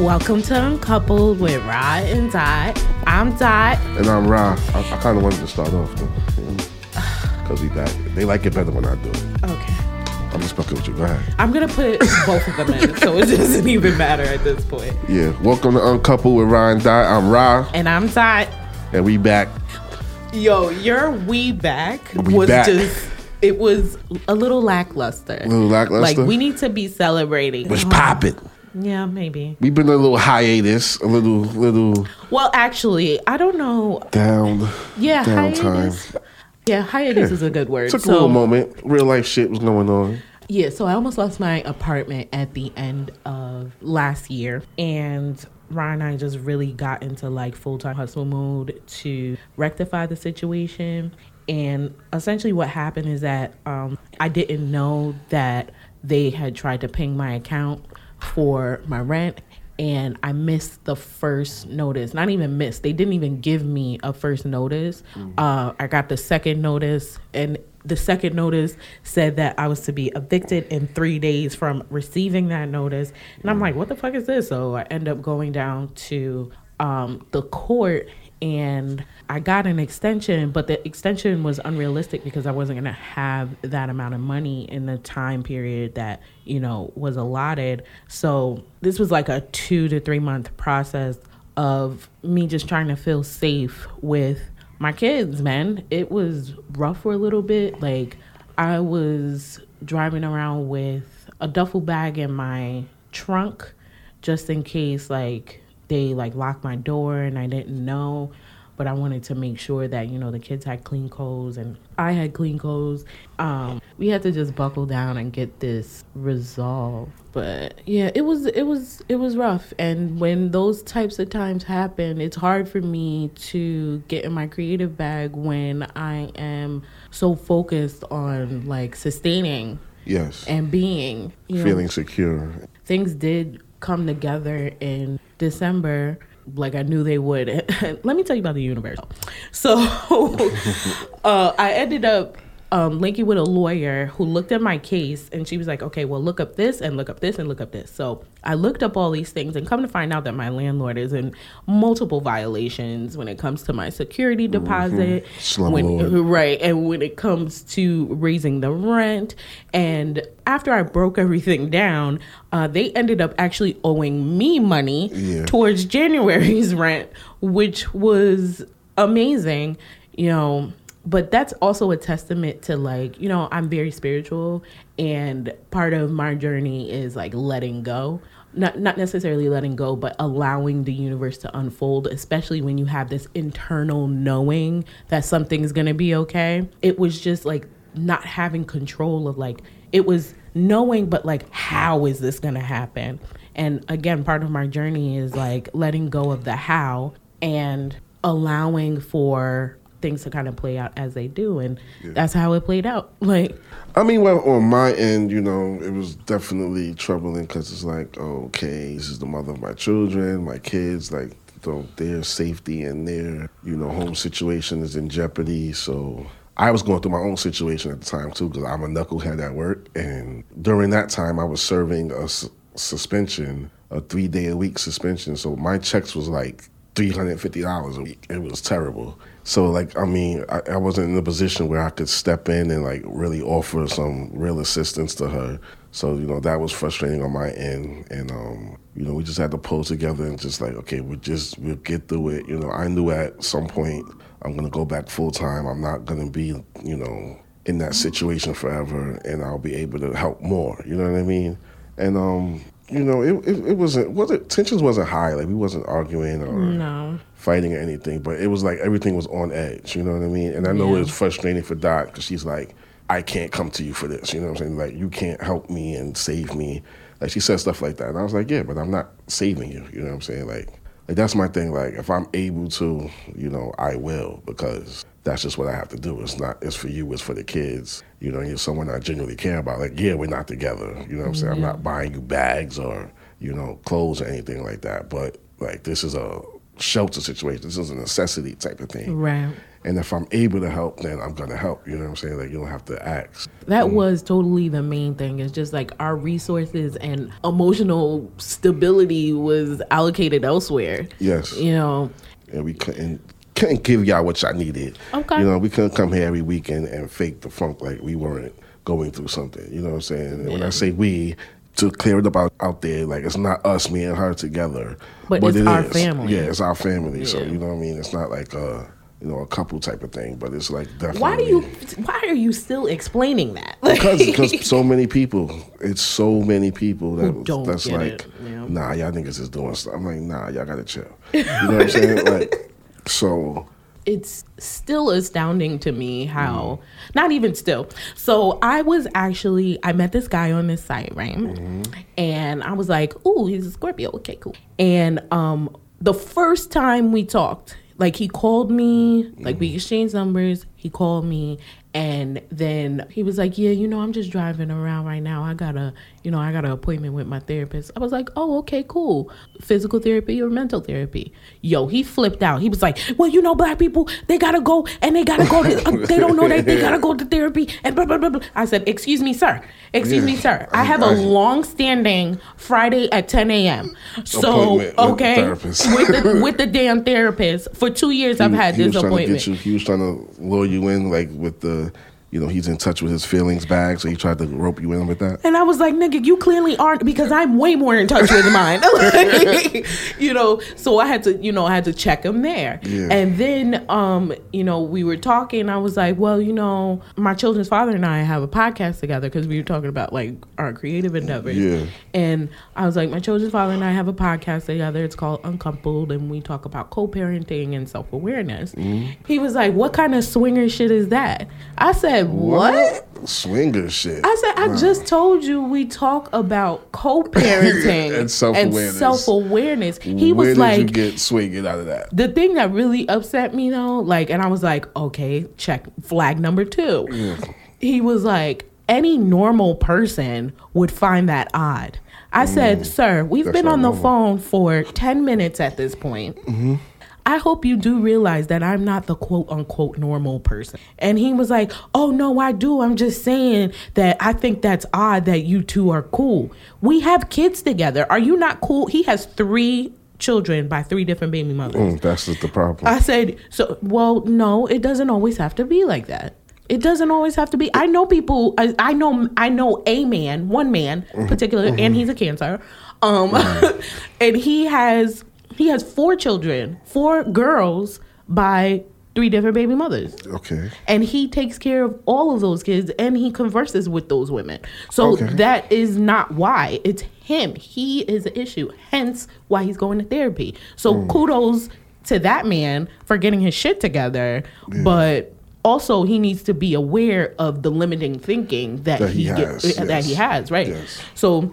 Welcome to Uncoupled with Ra and Dot. I'm Dot. And I'm Ra. I, I kind of wanted to start off though, because we back. They like it better when I do it. Okay. I'm just fucking with you. Go ahead. I'm gonna put both of them in, so it doesn't even matter at this point. Yeah. Welcome to Uncoupled with Ra and Dot. I'm Ra, And I'm Dot. and we back. Yo, your we back We was back. just it was a little lackluster. A little lackluster? Like we need to be celebrating. What's poppin'? Yeah, maybe. We've been a little hiatus, a little, little Well, actually, I don't know. down. Yeah, Downtime. hiatus. Yeah, hiatus is a good word. Took a So- little moment. Real life shit was going on. Yeah, so I almost lost my apartment at the end of last year. And Ryan and I just really got into like full time hustle mode to rectify the situation. And essentially, what happened is that um, I didn't know that they had tried to ping my account for my rent. And I missed the first notice. Not even missed. They didn't even give me a first notice. Uh, I got the second notice, and the second notice said that I was to be evicted in three days from receiving that notice. And I'm like, what the fuck is this? So I end up going down to um, the court and I got an extension, but the extension was unrealistic because I wasn't going to have that amount of money in the time period that, you know, was allotted. So this was like a two to three month process of me just trying to feel safe with my kids, man. It was rough for a little bit. Like I was driving around with a duffel bag in my trunk just in case like they like locked my door and I didn't know. But I wanted to make sure that, you know, the kids had clean clothes and I had clean clothes. Um, we had to just buckle down and get this resolved. But yeah, it was it was it was rough. And when those types of times happen, it's hard for me to get in my creative bag when I am so focused on like sustaining Yes. and being you know, Feeling secure. things did come together in December like I knew they would. Let me tell you about the universe. So uh, I ended up um, linking with a lawyer who looked at my case and she was like, okay, well, look up this and look up this and look up this. So I looked up all these things and come to find out that my landlord is in multiple violations when it comes to my security deposit. when- Right. And when it comes to raising the rent. And after I broke everything down, uh, they ended up actually owing me money Yeah. towards January's rent, which was amazing, you know. But that's also a testament to like, you know, I'm very spiritual and part of my journey is like letting go. Not not necessarily letting go, but allowing the universe to unfold, especially when you have this internal knowing that something's gonna be okay. It was just like not having control of like it was knowing but like how is this going to happen and again part of my journey is like letting go of the how and allowing for things to kind of play out as they do and that's how it played out like I mean, well, on my end, you know, it was definitely troubling because it's like, oh, okay, this is the mother of my children, my kids, like, their safety and their, you know, home situation is in jeopardy. So I was going through my own situation at the time too because I'm a knucklehead at work, and during that time, I was serving a s- suspension, a three day a week suspension. So my checks was like three hundred fifty dollars a week. It was terrible. So like I mean, I, I wasn't in a position where I could step in and like really offer some real assistance to her. So you know that was frustrating on my end, and um, you know we just had to pull together and just like okay, we just we'll get through it. You know I knew at some point I'm gonna go back full time. I'm not gonna be you know in that situation forever, and I'll be able to help more. You know what I mean? And um, you know it it, it wasn't was it tensions wasn't high. Like we wasn't arguing or no fighting or anything, but it was like everything was on edge. You know what I mean? And I know Yeah. it was frustrating for Dot because she's like, I can't come to you for this. You know what I'm saying? Like you can't help me and save me. Like she said stuff like that, and I was like, yeah, but I'm not saving you. You know what I'm saying? Like, like that's my thing. Like if I'm able to, you know, I will because that's just what I have to do. It's not. It's for you. It's for the kids. You know, you're someone I genuinely care about. Like, yeah, we're not together. You know what I'm saying? I'm not buying you bags or you know clothes or anything like that. But like this is a shelter situation. This is a necessity type of thing. right And if I'm able to help, then I'm gonna help. You know what I'm saying? Like you don't have to ask. That mm. was totally the main thing. It's just like our resources and emotional stability was allocated elsewhere. Yes. You know, and we couldn't couldn't give y'all what y'all needed. Okay. You know, we couldn't come here every weekend and fake the funk like we weren't going through something. You know what I'm saying? And when I say we, to clear it up out, out there, like it's not us, me and her together. But but it's it our is. family. Yeah, it's our family. So you know what I mean? It's not like a you know, a couple type of thing, but it's like definitely why do you? Why are you still explaining that? because because so many people, it's so many people that don't that's like, it, yeah. nah, y'all niggas is doing stuff. I'm like, nah, y'all gotta chill. You know what I'm saying? Like, so it's still astounding to me how not even still so i was actually i met this guy on this site right and i was like ooh he's a scorpio okay cool and um the first time we talked like he called me like we mm-hmm. exchanged numbers he called me and then he was like yeah you know i'm just driving around right now. I got a you know i got an appointment with my therapist. I was like oh okay cool. Physical therapy or mental therapy? Yo he flipped out. He was like well you know black people they gotta go and they gotta go to, uh, they don't know that they gotta go to therapy and blah blah blah blah. I said excuse me sir. Excuse me sir. I have a long standing friday at 10 a.m so with okay therapist. with the with the damn therapist. For two years i've had he this was trying to appointment. you. He was trying to lure you in, like with the, you know, he's in touch with his feelings bag, so he tried to rope you in with that. And I was like, nigga, you clearly aren't because I'm way more in touch with mine. Like, you know, so I had to, you know, I had to check him there. Yeah. And then, um, you know, we were talking. I was like, well, you know, my children's father and I have a podcast together because we were talking about like our creative endeavors. Yeah. And I was like, my children's father and I have a podcast together. It's called Uncoupled, and we talk about co-parenting and self-awareness. He was like, what kind of swinger shit is that? I said, what? Swinger shit. I said, I just told you we talk about co-parenting And self-awareness. self-awareness. He Where was like, you get swinging out of that? the thing that really upset me though, like, and I was like, okay, check flag number two. He was like, any normal person would find that odd. I said, mm. sir, we've That's been on the normal. phone for 10 minutes at this point. Mm-hmm. I hope you do realize that I'm not the quote unquote normal person. And he was like, Oh, no, I do. I'm just saying that I think that's odd that you two are cool. We have kids together. Are you not cool? He has three children by three different baby mothers. Mm, that's just the problem. I said, So, well, no, it doesn't always have to be like that. It doesn't always have to be. I know people. I, I know. I know a man, one man, particular, and he's a cancer. Um, and he has he has four children, four girls by three different baby mothers. okay. And he takes care of all of those kids and he converses with those women. So Okay. that is not why. It's him. He is the issue. Hence why he's going to therapy. So Mm. kudos to that man for getting his shit together. But also he needs to be aware of the limiting thinking that, That he he, has, uh, that he yes. has, right? Yes. So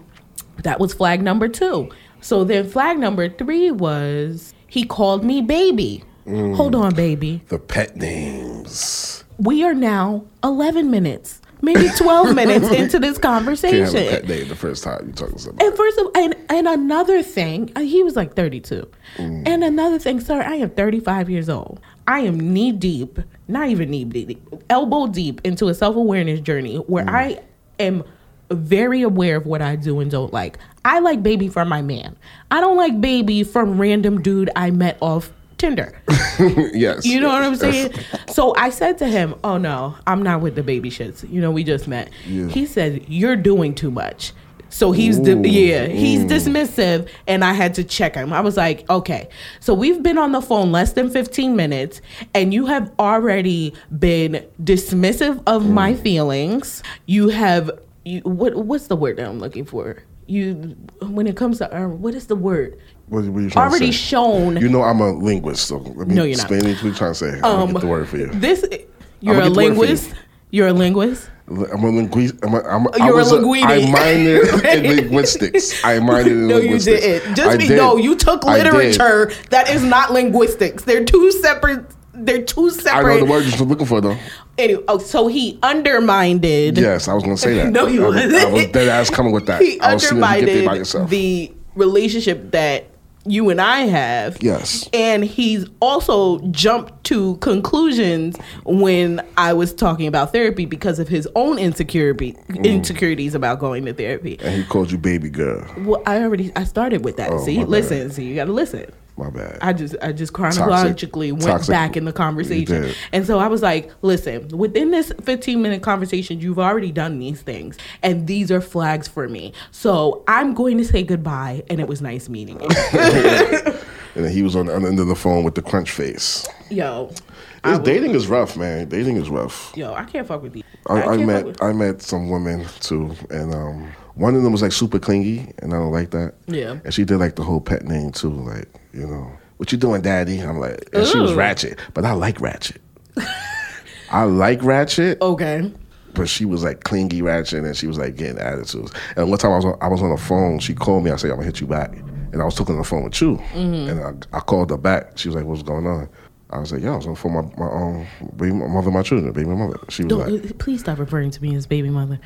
that was flag number two. So then flag number three was he called me baby. Mm. Hold on, baby The pet names. we are now 11 minutes, maybe 12 minutes into this Can't have a pet conversation. name the first time you talking to somebody. And first of and and another thing, uh, he was like 32. Mm. And another thing, sir, I am 35 years old. I am knee deep, not even knee deep, elbow deep into a self-awareness journey where Mm. I am very aware of what I do and don't like. I like baby from my man. I don't like baby from random dude I met off Tinder. yes. You know what I'm yes. saying? So I said to him, "Oh no, I'm not with the baby shits. You know, we just met." Yeah. He said, "You're doing too much." So he's di- yeah, he's mm. dismissive, and I had to check him. I was like, "Okay, so we've been on the phone less than 15 minutes, and you have already been dismissive of Mm. my feelings. You have you what what's the word that I'm looking for?" You, when it comes to uh, what is the word? What, what are you trying Already to say? shown You know I'm a linguist, so let me No, you're not. explain what you're trying to say. I'll get the word for you. This you're a get the word for you. linguist. You're a linguist. I'm a linguist. I'm a, I'm a, I You're a was linguini. I minored in linguistics. I minored in No, you didn't. Just I be did. no. You took literature that is not linguistics. They're two separate. They're two separate. I know the word you're looking for though. Anyway, oh, so he undermined. Yes, I was gonna say that. No, you I was, wasn't. I was dead ass coming with that. He I was seeing if you get there by undermined yourself. the relationship that you and I have. Yes. And he's also jumped to conclusions when I was talking about therapy because of his own insecurity Mm. insecurities about going to therapy. And he called you baby girl. Well, I already I started with that. Oh, see, my bad. listen, see, you got to listen. My bad. I just I just chronologically went toxic. back in the conversation. And so I was like, listen, within this 15 minute conversation, you've already done these things and these are flags for me. So I'm going to say goodbye and it was nice meeting you. and then he was on the other end of the phone with the crunch face. yo. Dating is rough, man. Dating is rough. Yo, I can't fuck with these. I, I, can't met I met some women too, and um, one of them was like super clingy, and I don't like that. Yeah. And she did like the whole pet name too, like you know, what you doing, daddy? I'm like, and she was Ooh. ratchet, but I like ratchet. I like ratchet, Okay. but she was like clingy ratchet, and she was like getting attitudes. And one time I was on, I was on the phone, she called me. I said, I'm gonna hit you back, and I was talking on the phone with you, Mm-hmm. and I, I called her back. She was like, What's going on? I was like, Yo, I was on phone my, my um, baby my mother, my children, baby mother. She was Don't, like, please stop referring to me as baby mother.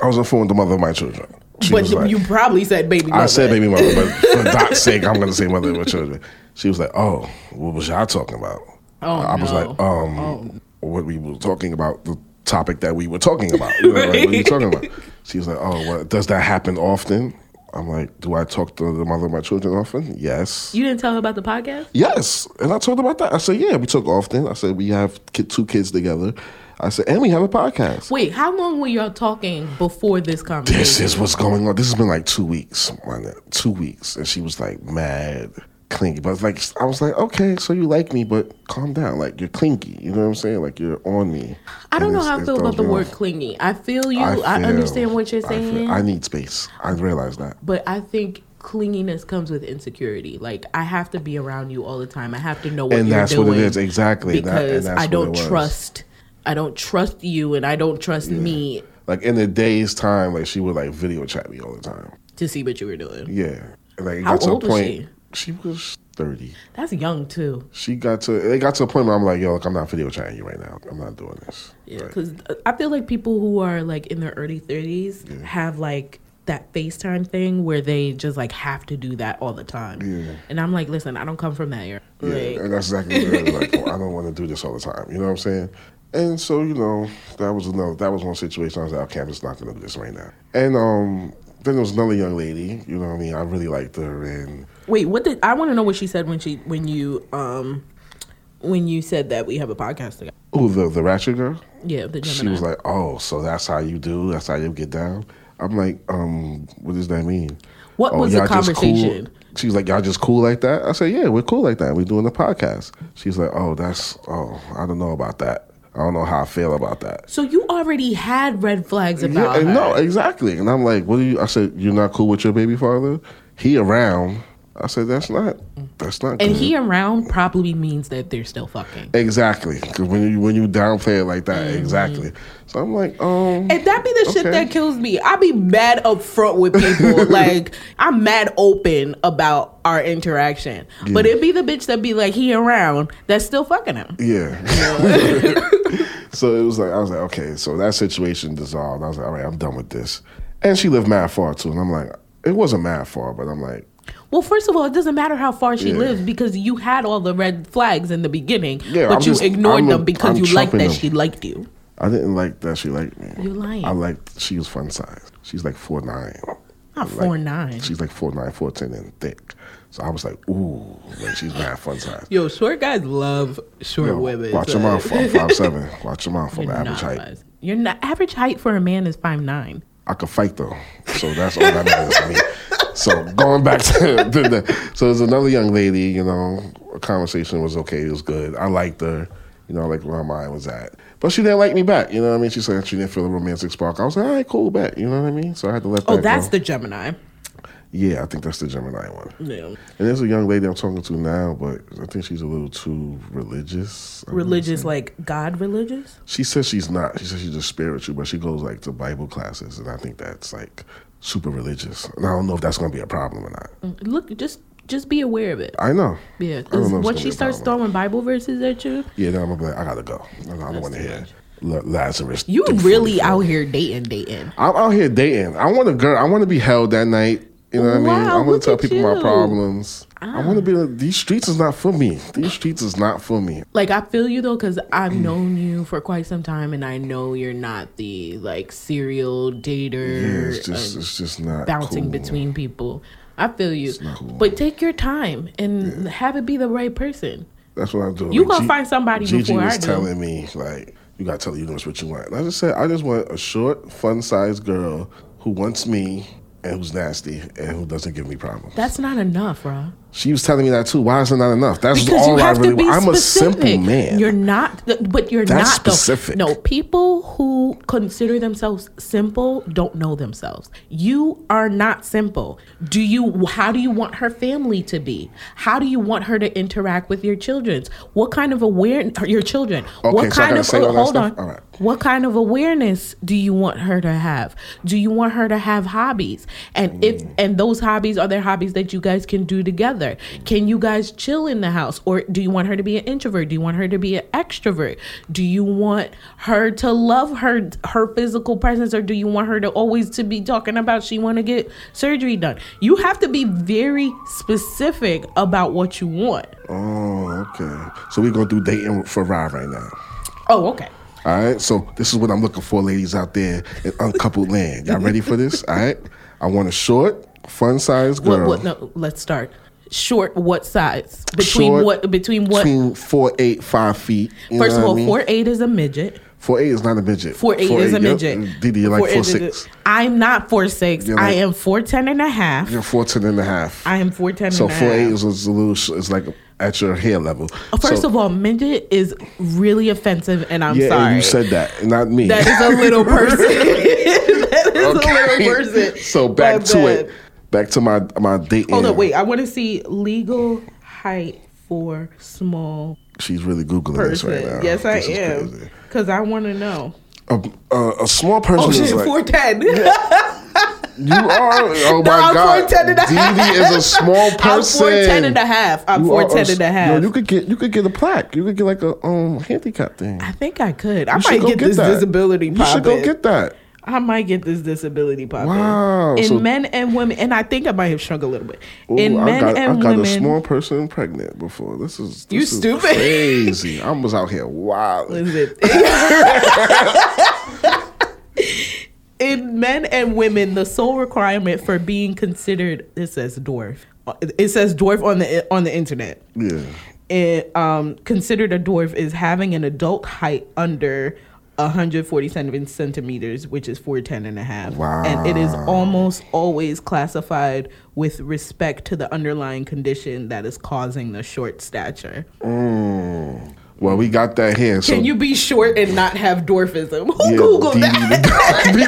I was on the phone with the mother of my children. She but like, you probably said baby mother. I said baby mother, but for Dot's sake, I'm going to say mother of my children. She was like, oh, what was y'all talking about? Oh, I was no. like, um, what we were talking about, the topic that we were talking about. You know, like, what are you talking about? She was like, oh, well, does that happen often? I'm like, do I talk to the mother of my children often? Yes. You didn't tell her about the podcast? Yes. And I told her about that. I said, yeah, we talk often. I said, we have two kids together. I said, and we have a podcast. Wait, how long were y'all talking before this conversation? This is what's going on. This has been like two weeks. Two weeks, and she was like mad, clingy. But like, I was like, okay, so you like me, but calm down. Like you're clingy. You know what I'm saying? Like you're on me. I don't know how I feel about the word off. clingy. I feel you. I I, understand what you're I feel- saying. I need space. I realize that. but I think clinginess comes with insecurity. Like I have to be around you all the time. I have to know what And you're that's doing. what it is exactly. That- and Because that's I don't trust. I don't trust you, and I don't trust me Like in the day's time, like she would like video chat me all the time. to see what you were doing. Yeah. And like it How got to a point. she was thirty. That's young too. She got to. It got to a point where I'm like, yo, look, I'm not video chatting you right now. I'm not doing this. Yeah, because uh, I feel like people who are like in their early thirties have like that FaceTime thing where they just like have to do that all the time. Yeah. And I'm like, listen, I don't come from that era. Yeah, Like, and that's exactly what. Like, oh, I don't want to do this all the time. You know what I'm saying? And so, you know, that was another. That was one situation. I was I'm just not going to do this right now. And um, then there was another young lady. You know what I mean? I really liked her, and Wait, what did I want to know what she said when she when you um when you said that we have a podcast together? oh, the the ratchet girl. Yeah, the Gemini. She was like, oh, so that's how you do. That's how you get down. I'm like, um, what does that mean? What "Oh, was the conversation? Cool? She was like, y'all just cool like that? I said, yeah, we're cool like that. We're doing the podcast. She's like, oh, that's, oh, I don't know about that. I don't know how I feel about that. so you already had red flags about Yeah, her. no, exactly. And I'm like, what do you? I said, you're not cool with your baby father. He around. I said, that's not. That's not. and good. he around probably means that they're still fucking. exactly because when you when you downplay it like that, Mm-hmm. exactly. So I'm like, um, And that be the shit that kills me. I be mad upfront with people. like I'm mad open about our interaction. But it be the bitch that be like he around that's still fucking him. yeah. so it was like I was like, okay. So that situation dissolved. I was like, all right, I'm done with this. And she lived mad far too, and I'm like, it wasn't mad far, but I'm like, Well, first of all, it doesn't matter how far she Yeah. lives because you had all the red flags in the beginning, Yeah, but I'm you just- ignored I'm- them because I'm you liked that them. she liked you. I didn't like that she liked me. You're lying. I liked she was fun size. She's like four nine. Not Like, four nine. She's like four nine, four ten, and thick. So I was like, ooh, like she's mad fun size. Yo, short guys love short Yo, women. watch so- your mouth. I'm five seven. Watch your mouth. I'm average height. guys. You're not average height for a man is five nine. I could fight though, so that's all that matters to me. So going back to the, the so there's another young lady. You know, a conversation was okay. It was good. I liked her. You know, like where my mind was at. But she didn't like me back. You know what I mean? She said she didn't feel a romantic spark. I was like, all right, cool, back. You know what I mean? So I had to let oh, that Oh, that's go. the Gemini. Yeah, I think that's the Gemini one. Yeah. And there's a young lady I'm talking to now, but I think she's a little too religious. I Religious, like God religious? She says she's not. She says she's just spiritual, but she goes like to Bible classes, and I think that's like super religious. And I don't know if that's going to be a problem or not. Mm, look, just just be aware of it. I know. Yeah, because once she starts throwing Bible verses at you, Yeah, then I'm gonna be like, I gotta go. I don't, want to hear much. Lazarus. you really out here dating, dating. I'm out here dating. I want a girl. I want to be held that night. You know what I mean? I want look to tell people my you. problems. I ah. want to be. Like, these streets is not for me. These streets is not for me. Like I feel you though, because I've known you for quite some time, and I know you're not the like serial dater, Yeah, it's just it's just not bouncing cool. between people. I feel you, cool. but take your time and have it be the right person. That's what I'm doing. You Like, gonna G- find somebody Gigi before was I do. telling me like, you gotta tell the universe what you want. And I just said, I just want a short, fun-sized girl who wants me and who's nasty and who doesn't give me problems. That's not enough, bro. She was telling me that too. Why is it not enough? That's Because all I really want. I'm a simple man. You're not, but you're That's not though. specific. No, people who consider themselves simple don't know themselves. You are not simple. Do you? How do you want her family to be? How do you want her to interact with your children? What kind of awareness? Your children. Okay, what so I kind of? say all that hold stuff? on. Right. What kind of awareness do you want her to have? Do you want her to have hobbies? And if Mm. and those hobbies are there hobbies that you guys can do together? Can you guys chill in the house or do you want her to be an introvert? Do you want her to be an extrovert? Do you want her to love her her physical presence or do you want her to always to be talking about she want to get surgery done? You have to be very specific about what you want. oh, okay. So we're gonna do dating for Ra right now. Oh, okay. All right. So this is what I'm looking for, ladies out there in uncoupled land. Y'all ready for this? All right. I want a short, fun-sized What girl. what no, let's start. Short what size? Between Short, what between what Between four eight five feet. First of all, I mean? four eight is a midget. Four eight is not a midget. Four eight is a yep. midget. Didi, you're like Four four eight is six. I'm not four six. You're I like- am four ten and a half. You're four ten and a half. I am four ten so and a four eight is, a little. It's like at your hair level. First so, of all, midget is really offensive, and I'm yeah, sorry. you said that, not me. that is a little person. that is a little person. so back to bad. it. Back to my my dating. Hold on, wait. I want to see legal height for small She's really googling this person. right now. yes, I This is am. Because I want to know. A, a, a small person Oh is shit, like four ten. you are. Oh No, my I'm god, 4'10 and a. Didi is a small person. I'm 4'10 and a half. I'm You are 4'10 and a half. Yo, you could get you could get a plaque. You could get like a um handicap thing. I think I could. I You might go get, get this that. disability You should go get that. I might get this disability popping. Wow, In so- men and women, and I think I might have shrunk a little bit. Ooh, In I men got, I and got women, a small person pregnant before. This is this You is stupid. crazy. I was out here wild. In men and women, the sole requirement for being considered it says dwarf. It says dwarf on the on the internet. Yeah. It, um, considered a dwarf is having an adult height under 147 centimeters, which is 410 and a half. And it is almost always classified with respect to the underlying condition that is causing the short stature. Mm. Well, we got that here. So Can you be short and not have dwarfism? Who Yeah, Googled that? the- we,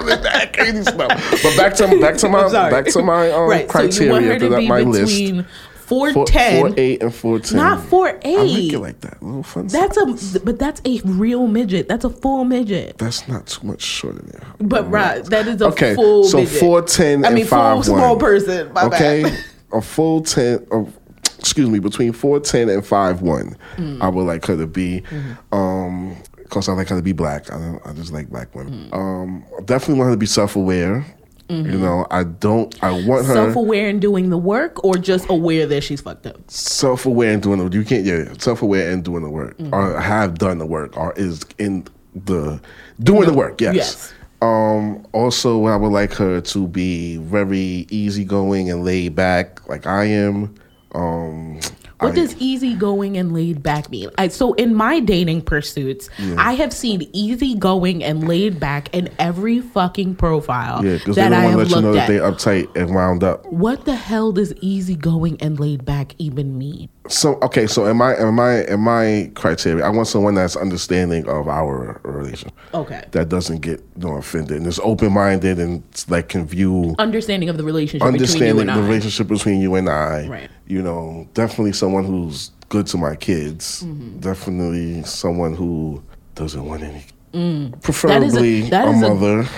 we that crazy stuff. But back to back to my back to my um, right. So you want criteria her to that be my list. Between Four, 410. four eight and four ten. Not four eight. I like it like that. A little fun. That's size. a but that's a real midget. That's a full midget. That's not too much shorter there. But right, that is a full. Okay, full so midget. four ten I and mean, five full small one. person. My okay, bad. a full ten. Of, excuse me, between four ten and five one, Mm. I would like her to be. Mm-hmm. Um, cause I like her to be black. I don't, I just like black women. Mm. Um, I definitely want her to be self aware. Mm-hmm. You know, I don't. I want her Self-aware and doing the work, or just aware that she's fucked up. self aware and doing the. You can't. Yeah, self aware and doing the work, Mm-hmm. or have done the work, or is in the doing the work. Yes. Yes. Um, also, I would like her to be very easygoing and laid back, like I am. Um, What I- does easygoing and laid back mean? I, so in my dating pursuits, I have seen easygoing and laid back in every fucking profile Yeah, because they don't I want to have let you know that at. they uptight and wound up. what the hell does easygoing and laid back even mean? So okay, so in my in my in my criteria, I want someone that's understanding of our relation. Okay. That doesn't get you know, offended and is open minded and like can view Understanding of the relationship between you understanding the I. relationship between you and I. Right. You know, definitely someone who's good to my kids. Mm-hmm. Definitely someone who doesn't want any. Mm. That a- Preferably a, that a- mother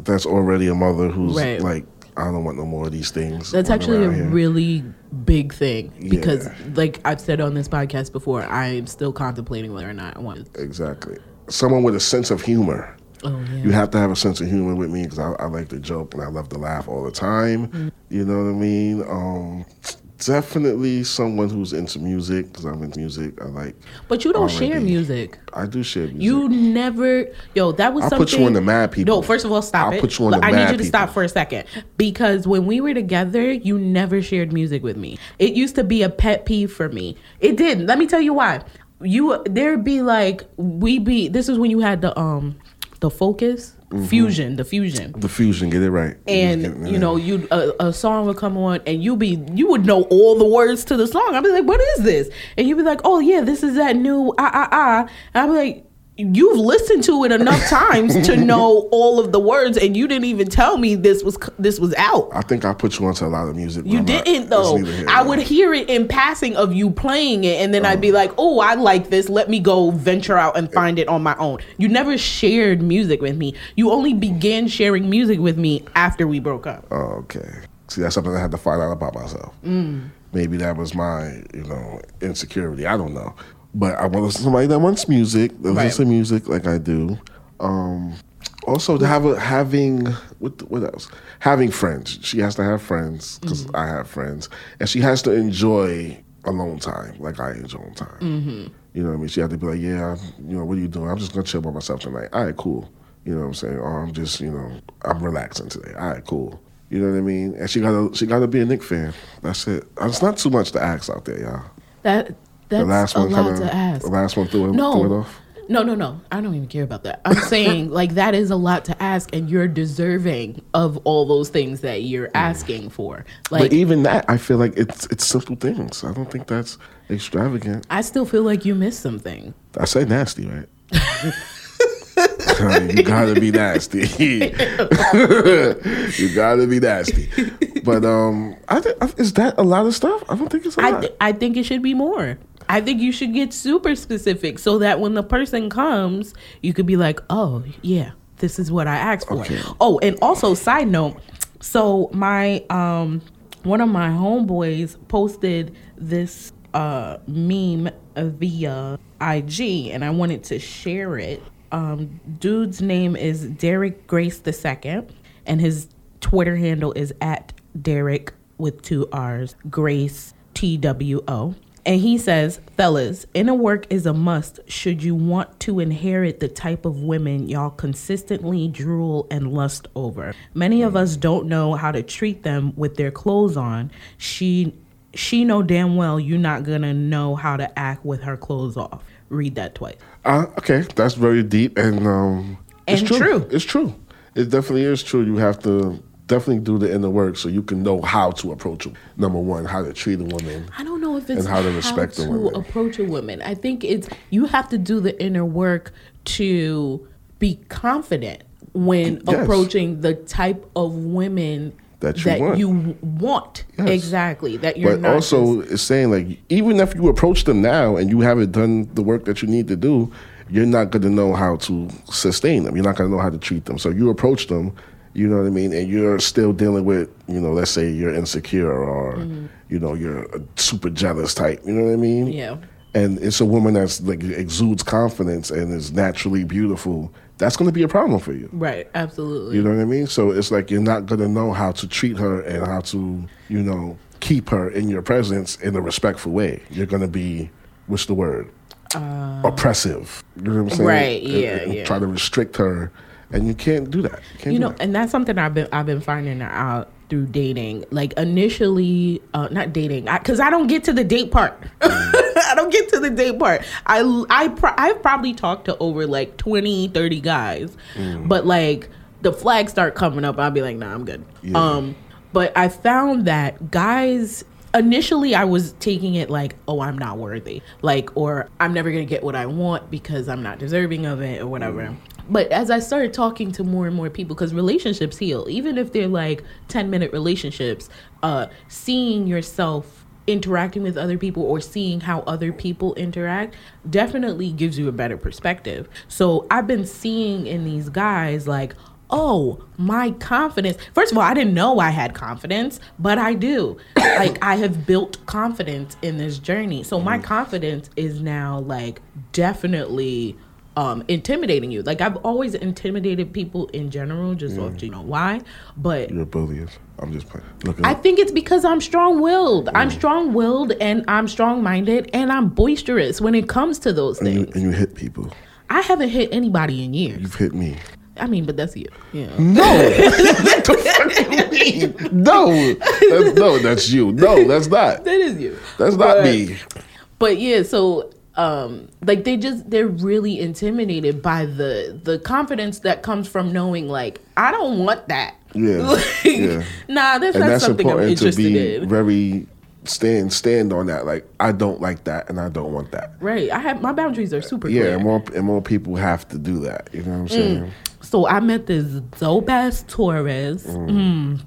that's already a mother who's Right. like, I don't want no more of these things. That's actually a here." really big thing because, Yeah. like I've said on this podcast before, I'm still contemplating whether or not I want. Exactly. Someone with a sense of humor. Oh yeah. You have to have a sense of humor with me because I, I like to joke and I love to laugh all the time. Mm. You know what I mean? Um, definitely someone who's into music because I'm into music. I like. But you don't share R&B. music. I do share music. You never, yo. That was I'll something. put you on the mad people. No, first of all, stop I'll it. put you on the I need you to stop for a second because when we were together, you never shared music with me. It used to be a pet peeve for me. It did. Let me tell you why. You there'd be like we be. This is when you had the um the focus Mm-hmm. fusion the fusion. The fusion, get it right. and it- you know you a, a song would come on and you be you would know all the words to the song. I'd be like what is this? And you'd be like oh yeah this is that new ah ah ah. And i'd be like you've listened to it enough times to know all of the words and you didn't even tell me this was this was out I think I put you onto a lot of music. you I'm didn't it's though. here I nor would hear it in passing of you playing it, and then I'd be like, "Oh, I like this. Let me go venture out and find it on my own." You never shared music with me. You only began sharing music with me after we broke up. Oh, okay. See, that's something I had to find out about myself. Mm. Maybe that was my, you know, insecurity. I don't know. But I want to listen to somebody that wants music, that Right. listens to music like I do. Um, also, to have a, having what what else? Having friends. She has to have friends because Mm-hmm. I have friends, and she has to enjoy alone time like I enjoy alone time. Mm-hmm. You know what I mean? She had to be like, yeah, you know, what are you doing? I'm just gonna chill by myself tonight. All right, cool. You know what I'm saying? Or I'm just, you know, I'm relaxing today. All right, cool. You know what I mean? And she gotta she gotta be a Nick fan. That's it. It's not too much to ask out there, y'all. That that's The last a one lot kind to of ask. the last one threw it, no, threw it off. no, no, no. I don't even care about that. I'm saying like that is a lot to ask, and you're deserving of all those things that you're asking for. Like but even that, I feel like it's it's simple things. I don't think that's extravagant. I still feel like you missed something. I say nasty, right? you gotta be nasty. you gotta be nasty. But um, I think is that a lot of stuff? I don't think it's a I lot. th- I think it should be more. I think you should get super specific so that when the person comes, you could be like, "Oh, yeah, this is what I asked for." Okay. Oh, and also side note, so my um one of my homeboys posted this uh meme via IG and I wanted to share it. Um dude's name is Derek Grace the second and his Twitter handle is at Derek with two R's, Grace T W O. And he says, fellas, inner work is a must should you want to inherit the type of women y'all consistently drool and lust over. Many of us don't know how to treat them with their clothes on. She she know damn well you're not gonna know how to act with her clothes off. Read that twice. Uh, okay, that's very deep and um, it's And true. true. It's true. It definitely is true. You have to definitely do the inner work so you can know how to approach them. Number one, how to treat a woman. I don't know if it's And how to respect the to women. approach a woman. I think it's you have to do the inner work to be confident when Yes. approaching the type of women That you want. you want. Yes. Exactly. That you're But not also, just- it's saying like even if you approach them now and you haven't done the work that you need to do, you're not going to know how to sustain them. You're not going to know how to treat them. So you approach them, you know what I mean, and you're still dealing with, you know, let's say you're insecure or you know you're a super jealous type. You know what I mean? Yeah. And it's a woman that's like exudes confidence and is naturally beautiful. That's going to be a problem for you. right. Absolutely. You know what I mean? So it's like you're not gonna know how to treat her and how to, you know, keep her in your presence in a respectful way. You're gonna be, what's the word? Oppressive. You know what I'm saying? Uh, Right, And- yeah, and yeah. Try to restrict her, and you can't do that. You, can't you do know that. and that's something i've been i've been finding out through dating like initially uh not dating because I, don't get to the date part i don't get to the date part i i pro- i've probably talked to over like 20 30 guys Mm. but like the flags start coming up i'll be like nah i'm good Yeah. um but i found that guys initially i was taking it like oh i'm not worthy like or i'm never gonna get what i want because i'm not deserving of it or whatever Mm. But as i started talking to more and more people because relationships heal. Even if they're like 10 minute relationships uh seeing yourself interacting with other people or seeing how other people interact definitely gives you a better perspective. So i've been seeing in these guys like oh my confidence. First of all i didn't know i had confidence but i do. Like i have built confidence in this journey. So my confidence is now like definitely um, intimidating you. Like I've always intimidated people in general, just off do you know why? But You're a bully. I'm just playing. Look I up. think it's because I'm strong willed. I'm strong willed and I'm strong minded and I'm boisterous when it comes to those and, you, things. and you hit people. I haven't hit anybody in years. You've hit me. I mean, but that's you. Yeah. No. what the fuck you mean? No. That's, no, that's you. No, that's not. That is you. That's not But- me. But yeah, so um like they just they're really intimidated by the the confidence that comes from knowing like I don't want that. Yeah, Like, yeah. Nah, that's And not that's something I'm important to be in. very stand stand on that. Like I don't like that, and I don't want that. Right. I have my boundaries are super Yeah, clear. and more and more people have to do that. You know what I'm saying? So I met this dope ass Taurus. Mm.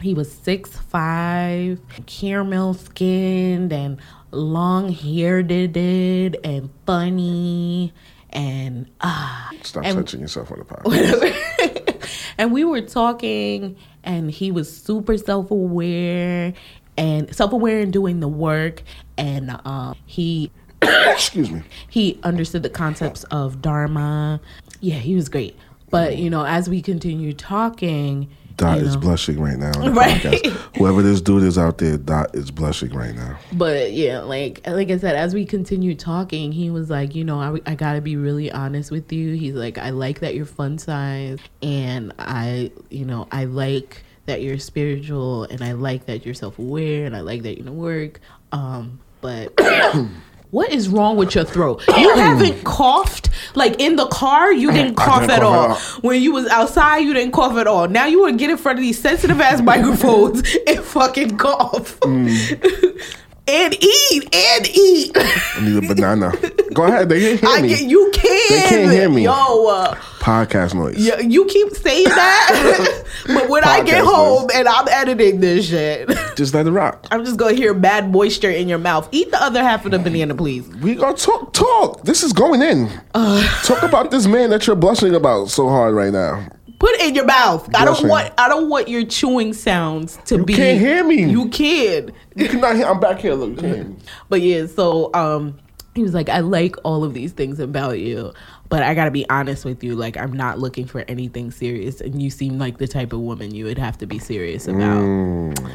He was six five, caramel skinned and long haired and funny and ah Stop and- touching yourself on the podcast. and we were talking and he was super self-aware and self-aware and doing the work and um, he Excuse me. he understood the concepts of dharma yeah he was great but you know as we continued talking Dot you is know, blushing right now. Right. podcast. Whoever this dude is out there, Dot is blushing right now. but yeah like like i said as we continued talking he was like you know I, I gotta be really honest with you he's like i like that you're fun size and i you know i like that you're spiritual and i like that you're self-aware and i like that you know work um but what is wrong with your throat? You haven't coughed like in the car? You didn't cough didn't at cough all. when you was outside you didn't cough at all. Now you want to get in front of these sensitive ass microphones and fucking cough mm. and eat and eat. I need a banana. Go ahead. They can't hear I me. get, you can. They can't hear me. Yo, uh, Podcast noise. you, you keep saying that, but when I get home noise. and I'm editing this shit, Just let it rock. I'm just gonna hear bad moisture in your mouth. Eat the other half of the banana, please. We gonna talk. Talk. This is going in. talk about this man that you're blushing about so hard right now. Put it in your mouth. I don't want. I don't want your chewing sounds to be. You can't hear me. You can. You cannot hear. I'm back here. Look. you can't hear me. But yeah, so um he was like, I like all of these things about you, but I gotta be honest with you, like I'm not looking for anything serious and you seem like the type of woman you would have to be serious about. Mm.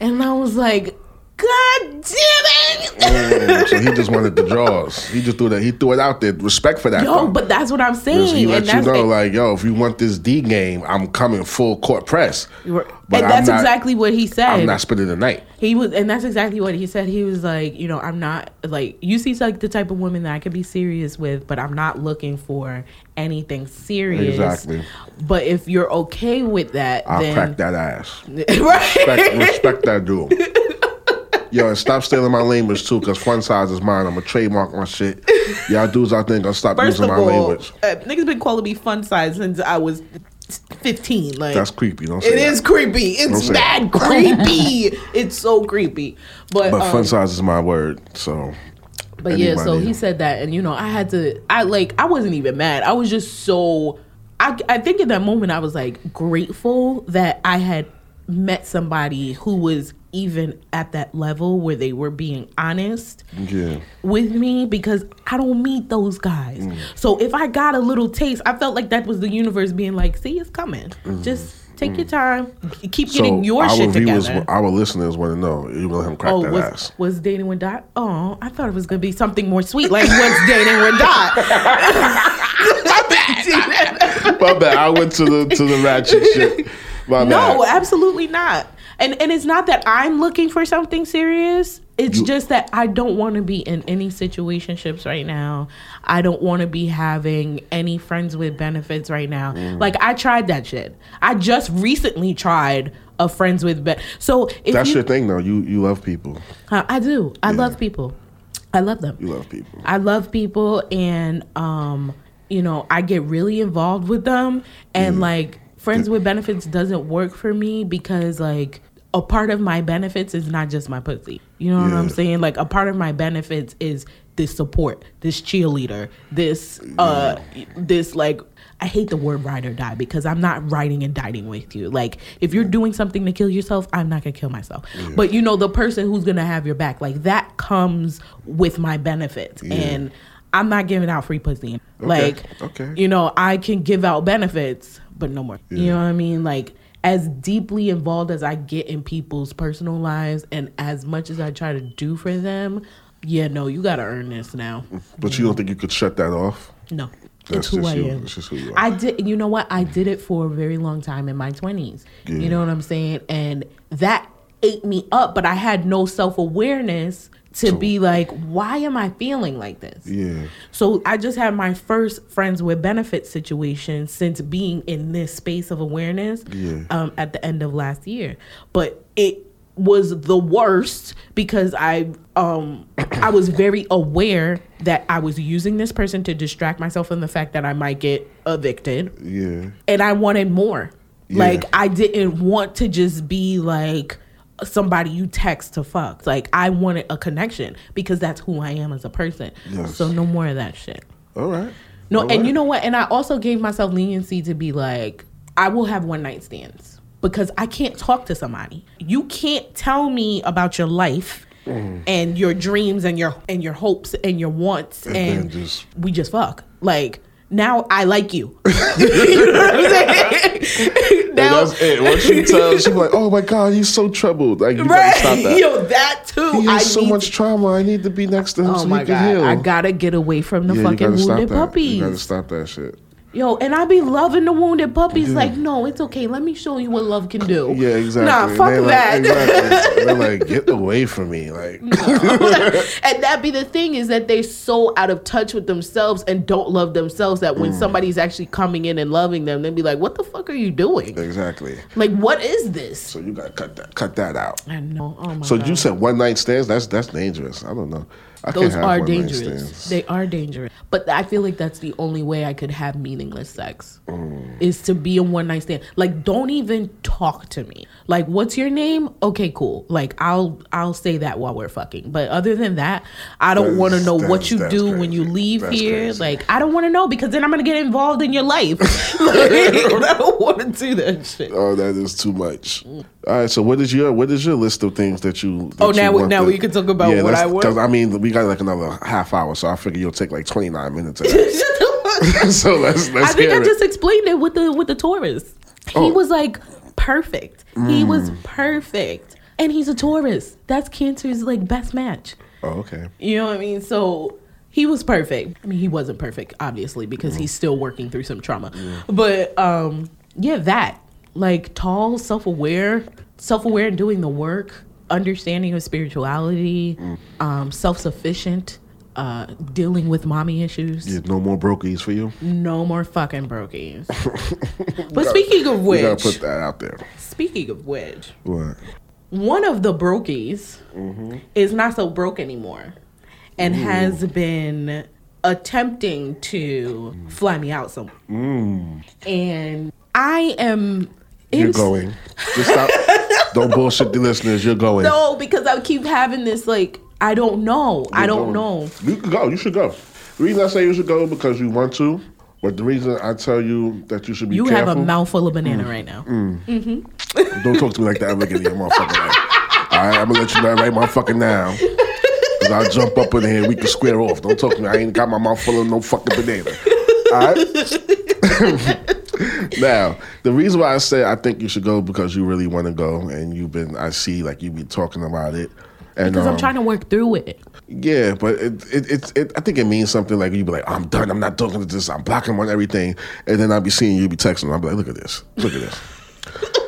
And I was like, God damn it! Mm, so he just wanted the draws. He just threw that. He threw it out there. Respect for that. Yo, though. but that's what I'm saying. he let and you know, like, yo, if you want this D game, I'm coming full court press. and But I'm that's not- exactly what he said. I'm not spending the night. He was, and that's exactly what he said. He was like, you know, I'm not like you see like the type of woman that I could be serious with, but I'm not looking for anything serious. Exactly. But if you're okay with that, I'll then crack that ass. right. Respect, respect that dude. Yo, and stop stealing my language too, because fun size is mine. I'm gonna trademark my shit. Y'all dudes out there gonna stop First using of my all, language. uh, niggas been calling me fun size since I was 15. Like That's creepy. Don't say it that. is creepy. It's say mad creepy. it's so creepy. But, But um, fun size is my word. So But yeah, so he said that, and you know, I had to. I like, I wasn't even mad. I was just so. I I think in that moment I was like grateful that I had met somebody who was even at that level where they were being honest yeah. with me because I don't meet those guys. Mm. So if I got a little taste, I felt like that was the universe being like, "See, it's coming. Just take your time. Keep getting your Mm. shit viewers, together." our listeners want to know you let him crack Oh, that was, ass. was dating with Dot? Oh, I thought it was gonna be something more sweet, like what's dating with Dot. My bad. My bad. I went to the to the ratchet shit. My no, bad. absolutely not. And and it's not that I'm looking for something serious. It's You- just that I don't want to be in any situationships right now. I don't want to be having any friends with benefits right now. Mm. Like I tried that shit. I just recently tried a friends with ben. So That's you, your thing, though. You you love people. I I do. I love people. I love them. You love people. I love people and um you know, I get really involved with them and like friends with benefits doesn't work for me because like a part of my benefits is not just my pussy. You know what I'm saying? Like a part of my benefits is this support, this cheerleader, this uh this like I hate the word ride or die because I'm not riding and dieting with you. Like if you're doing something to kill yourself, I'm not gonna kill myself. But you know the person who's gonna have your back, like that comes with my benefits. And I'm not giving out free pussy. Like, okay. you know, I can give out benefits, but no more. You know what I mean? Like, as deeply involved as I get in people's personal lives and as much as I try to do for them, yeah, no, you got to earn this now. But you don't think you could shut that off? No. That's it's who I you. am. Who you are. I did. You know what? I did it for a very long time in my twenties. Yeah. You know what I'm saying? And that ate me up. But I had no self awareness to So- be like, why am I feeling like this? Yeah. So I just had my first friends with benefits situation since being in this space of awareness Yeah. um, at the end of last year. But it was the worst because I um I was very aware that I was using this person to distract myself from the fact that I might get evicted Yeah. and I wanted more. Yeah. Like I didn't want to just be like somebody you text to fuck. Like I wanted a connection because that's who I am as a person. Yes. So no more of that shit. All right. No, All and right. you know what? And I also gave myself leniency to be like, I will have one night stands because I can't talk to somebody. You can't tell me about your life Mm. and your dreams and your and your hopes and your wants And and, just- we just fuck. Like now I like you. you know what I'm saying? And now, that's it. Once you tell, she's like, "Oh my god, he's so troubled." Like you gotta right? stop that. Yo, that too. he I has so need much trauma. I need to be next to him Oh so my he can god! heal. I gotta get away from the yeah, fucking wounded puppy. You gotta stop that shit. Yo, and I be loving the wounded puppies. Yeah. Like, no, it's okay. Let me show you what love can do. Yeah, exactly. Nah, fuck they like- that. exactly. They're like, get away from me. Like, and that be the thing is that they're so out of touch with themselves and don't love themselves that Mm. when somebody's actually coming in and loving them, they'd be like, "What the fuck are you doing? exactly. Like, what is this?" So you gotta cut that, cut that out. I know. Oh my So god. you said one night stands. That's that's dangerous. I don't know. I those are dangerous. They are dangerous. But I feel like that's the only way I could have meaningless sex Mm. is to be a one night stand. Like, don't even talk to me. Like, what's your name? Okay, cool. Like, I'll I'll say that while we're fucking. But other than that, I don't want to know what you do when you leave That's here. crazy. Like, I don't want to know because then I'm gonna get involved in your life. like, I don't want to do that shit. Oh, that is too much. All right. So what is your what is your list of things that you? that Oh, you now we- want now to- we can talk about what let's- I? 'cause, I mean, we got like another half hour, so I figure you'll take like twenty nine minutes. So let's let's I think I it. just explained it with the with the Taurus. He Oh. was like perfect. He was Mm. perfect, and he's a Taurus. That's Cancer's like best match. Oh, okay. You know what I mean? So he was perfect. I mean, he wasn't perfect, obviously, because he's still working through some trauma. But um, yeah, that like tall, self aware, self aware, and doing the work, understanding of spirituality, um, self sufficient. Uh, dealing with mommy issues. Yeah, no more brokies for you. No more fucking brokies. but speaking of We gotta put that out there. speaking of which, What? one of the brokies Mm-hmm. is not so broke anymore and has been attempting to fly me out somewhere. And I am. Mm. You're going. Just stop. Don't bullshit the listeners. You're going. No, because I keep having this like I don't know. I You're don't going. know. You can go. You should go. The reason I say you should go because you want to, but the reason I tell you that you should be You careful. have a mouthful of Mm. banana right now. Don't talk to me like that ever again, motherfucker. Like, all right, I'm gonna let you know right motherfucking now. Cause I'll jump up in here and we can square off. Don't talk to me. I ain't got my mouth full of no fucking banana. All right. now, the reason why I say I think you should go because you really want to go, and you've been. I see like you be talking about it. And, Because I'm um, trying to work through it. yeah, but it, it, it, it, I think it means something like you be like, I'm done. I'm not talking to this. I'm blocking on everything. And then I'll be seeing you be texting. I'll be like, look at this. Look at this.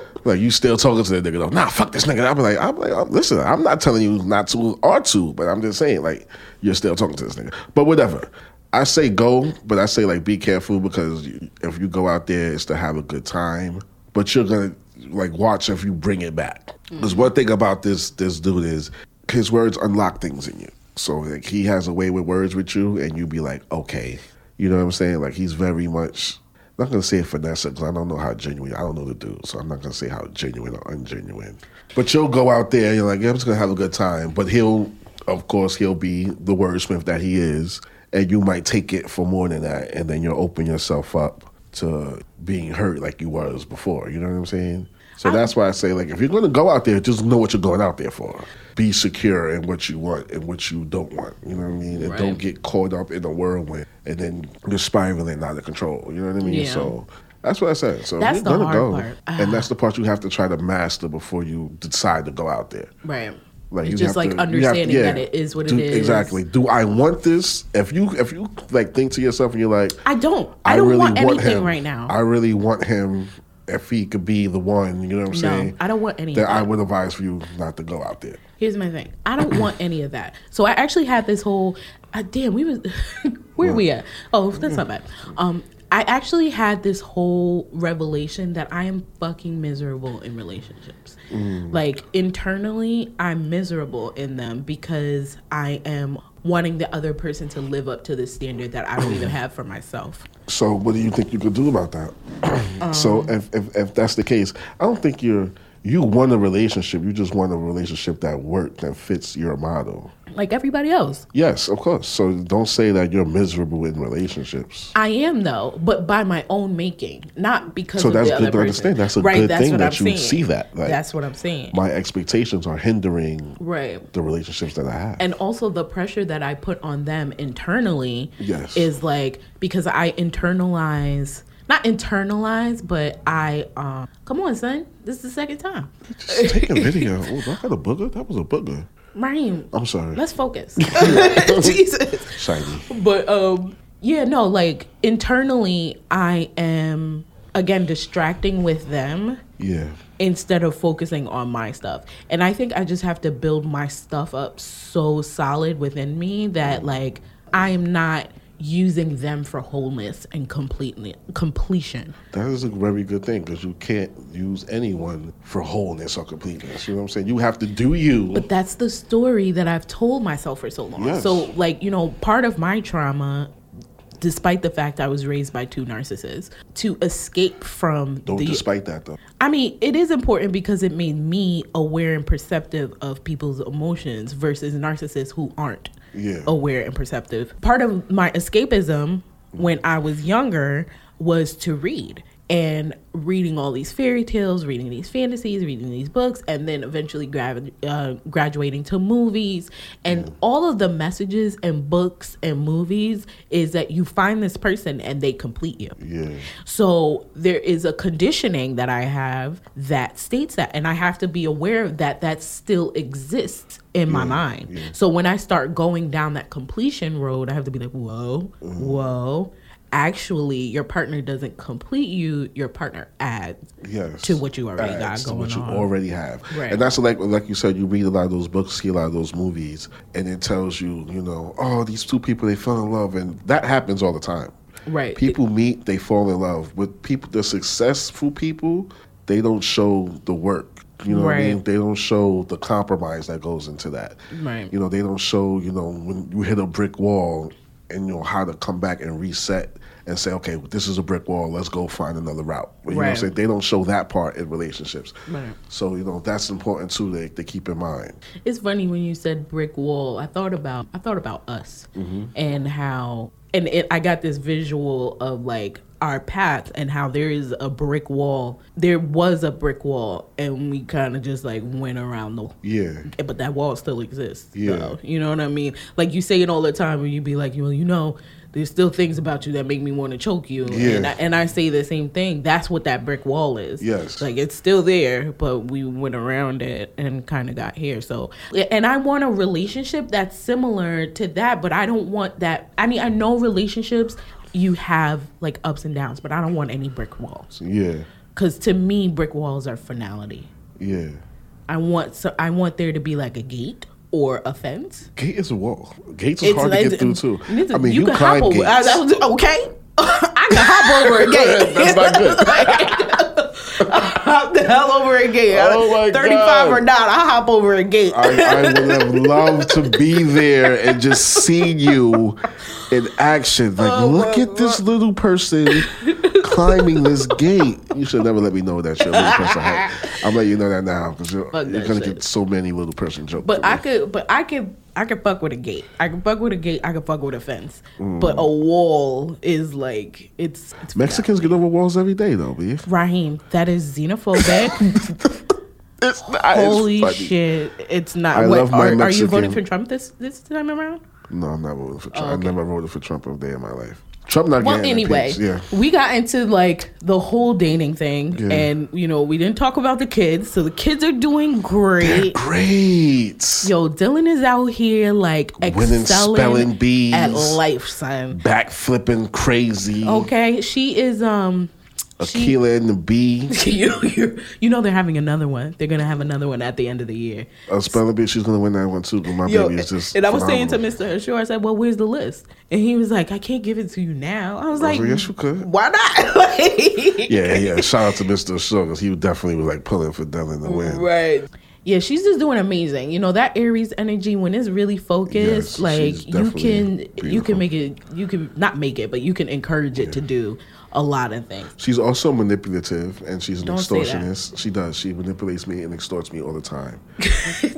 like you still talking to that nigga though. Nah, fuck this nigga. I'll be like, I'm like, um, listen, I'm not telling you not to or to, but I'm just saying like you're still talking to this nigga. But whatever. I say go, but I say like be careful because if you go out there, it's to have a good time. But you're gonna like watch if you bring it back. Mm-hmm. Because one thing about this this dude is his words unlock things in you. So like he has a way with words with you, and you be like, okay, you know what I'm saying? Like he's very much. I'm not gonna say finesse because I don't know how genuine. I don't know the dude, so I'm not gonna say how genuine or ungenuine. But you'll go out there, and you're like, yeah, I'm just gonna have a good time. But he'll, of course, he'll be the wordsmith that he is, and you might take it for more than that, and then you'll open yourself up to being hurt like you was before. You know what I'm saying? So that's why I say, like, if you're going to go out there, just know what you're going out there for. Be secure in what you want and what you don't want. You know what I mean? And Right. don't get caught up in a whirlwind and then you're spiraling out of control. You know what I mean? Yeah. So that's what I said. So That's you're the gonna hard go, part. and ah. that's the part you have to try to master before you decide to go out there. Right. Like It's you just have like to- understanding yeah. that it is what Do- it is. Exactly. Do I want this? If you if you like think to yourself and you're like, I don't. I, don't want anything right now. I really want him if he could be the one. You know what I'm no, saying? I don't want any. Of I would advise for you not to go out there. Here's my thing. I don't want any of that. So I actually had this whole. Uh, damn, we was. where are we at? Oh, that's not bad. Um, I actually had this whole revelation that I am fucking miserable in relationships. Like internally, I'm miserable in them because I am wanting the other person to live up to the standard that I don't even have for myself. So what do you think you could do about that? so Um, if, if if that's the case, I don't think you're you want a relationship. You just want a relationship that works that fits your model. Like everybody else. Yes, of course. So don't say that you're miserable in relationships. I am though, but by my own making, not because. So that's good to person. understand. That's a right, good that's thing that I'm you saying. see that. Like, that's what I'm saying. My expectations are hindering right. the relationships that I have. And also the pressure that I put on them internally Yes. is like because I internalize not internalize, but I um come on, son. This is the second time. Just take a video. Oh, I got a booger. That was a booger. Raheem, I'm sorry. let's focus. Jesus. Shiny. But um yeah, no, like internally I am again distracting with them Yeah. instead of focusing on my stuff. And I think I just have to build my stuff up so solid within me that like I am not using them for wholeness and completely completion. That is a very good thing because you can't use anyone for wholeness or completeness. You know what I'm saying? You have to do you. But that's the story that I've told myself for so long. Yes. So like, you know, part of my trauma despite the fact I was raised by two narcissists to escape from Don't the despite that though. I mean, it is important because it made me aware and perceptive of people's emotions versus narcissists who aren't Yeah. aware and perceptive. Part of my escapism when I was younger was to read and reading all these fairy tales, reading these fantasies, reading these books, and then eventually gra- uh, graduating to movies. And all of the messages and books and movies is that you find this person and they complete you. Yeah. So there is a conditioning that I have that states that, and I have to be aware that that still exists in my mind. Yeah. So when I start going down that completion road, I have to be like, whoa, whoa. Actually, your partner doesn't complete you. Your partner adds Yes. to what you already got going what you on. already have. Right. And that's like like you said, you read a lot of those books, see a lot of those movies, and it tells you, you know, oh, these two people they fell in love, and that happens all the time. Right. People meet, they fall in love. With people, the successful people, they don't show the work. You know what I mean? They don't show the compromise that goes into that. Right. You know, they don't show, you know, when you hit a brick wall and you know how to come back and reset and say, okay, this is a brick wall, let's go find another route. You know what I'm saying? They don't show that part in relationships. Right. So, you know, that's important too to, to keep in mind. It's funny when you said brick wall. I thought about I thought about us Mm-hmm. and how and it, I got this visual of like our path and how there is a brick wall. There was a brick wall, and we kind of just like went around the. Yeah. But that wall still exists. Yeah. though. you know what I mean. Like you say it all the time, and you be like, well, you know. There's still things about you that make me want to choke you, and I, and I say the same thing. That's what that brick wall is. Yes. like it's still there, but we went around it and kind of got here. So, and I want a relationship that's similar to that, but I don't want that. I mean, I know relationships you have like ups and downs, but I don't want any brick walls Yeah. because to me, brick walls are finality. Yeah. I want so I want there to be like a gate or a fence. Gate is a wall. Gates is hard to get through too. Listen, I mean, you, can climb hop over. gates. I, that okay. I can hop over a gate. That's not good. hop the hell over a gate. Oh my 35 God. or not, I hop over a gate. I, I would have loved to be there and just see you in action. Like, Oh, look at this little person climbing this gate. You should never let me know that you're a little person. height. I'm letting you know that now because you're, you're gonna shit. get so many little person jokes. but I me. could, but I could I could fuck with a gate. I could fuck with a gate. I could fuck with a fence. Mm. But a wall is like it's. it's Mexicans get over walls every day, though, B. Raheem, that is xenophobic. It's not. Holy it's shit! It's not. I what, love my are, are you voting for Trump this this time around? No, I'm not voting for Trump. Oh, okay. I never voted for Trump a day in my life. Trump not Well, anyway. Yeah. we got into like the whole dating thing, Yeah. and you know we didn't talk about the kids. So the kids are doing great. Great. Yo, Dylan is out here like Winning excelling spelling bees. at life, son. Back flipping crazy. Okay, she is um. She, Akeelah and the bee. you, you, you know they're having another one. They're gonna have another one at the end of the year. A spelling bee. She's gonna win that one too. But my Yo, baby is just. and I was saying to. Mr. Ashore, I said, "Well, where's the list?" And he was like, "I can't give it to you now." I was like, like, "Yes, you could." Why not? Like- Yeah, yeah. Shout out to Mr. Shaw because he definitely was like pulling for Dylan to win. Right. Yeah, she's just doing amazing. You know that Aries energy when it's really focused, Yes, like you can you can make it you can not make it, but you can encourage it to do a lot of things. She's also manipulative and she's an Don't extortionist. She does. She manipulates me and extorts me all the time.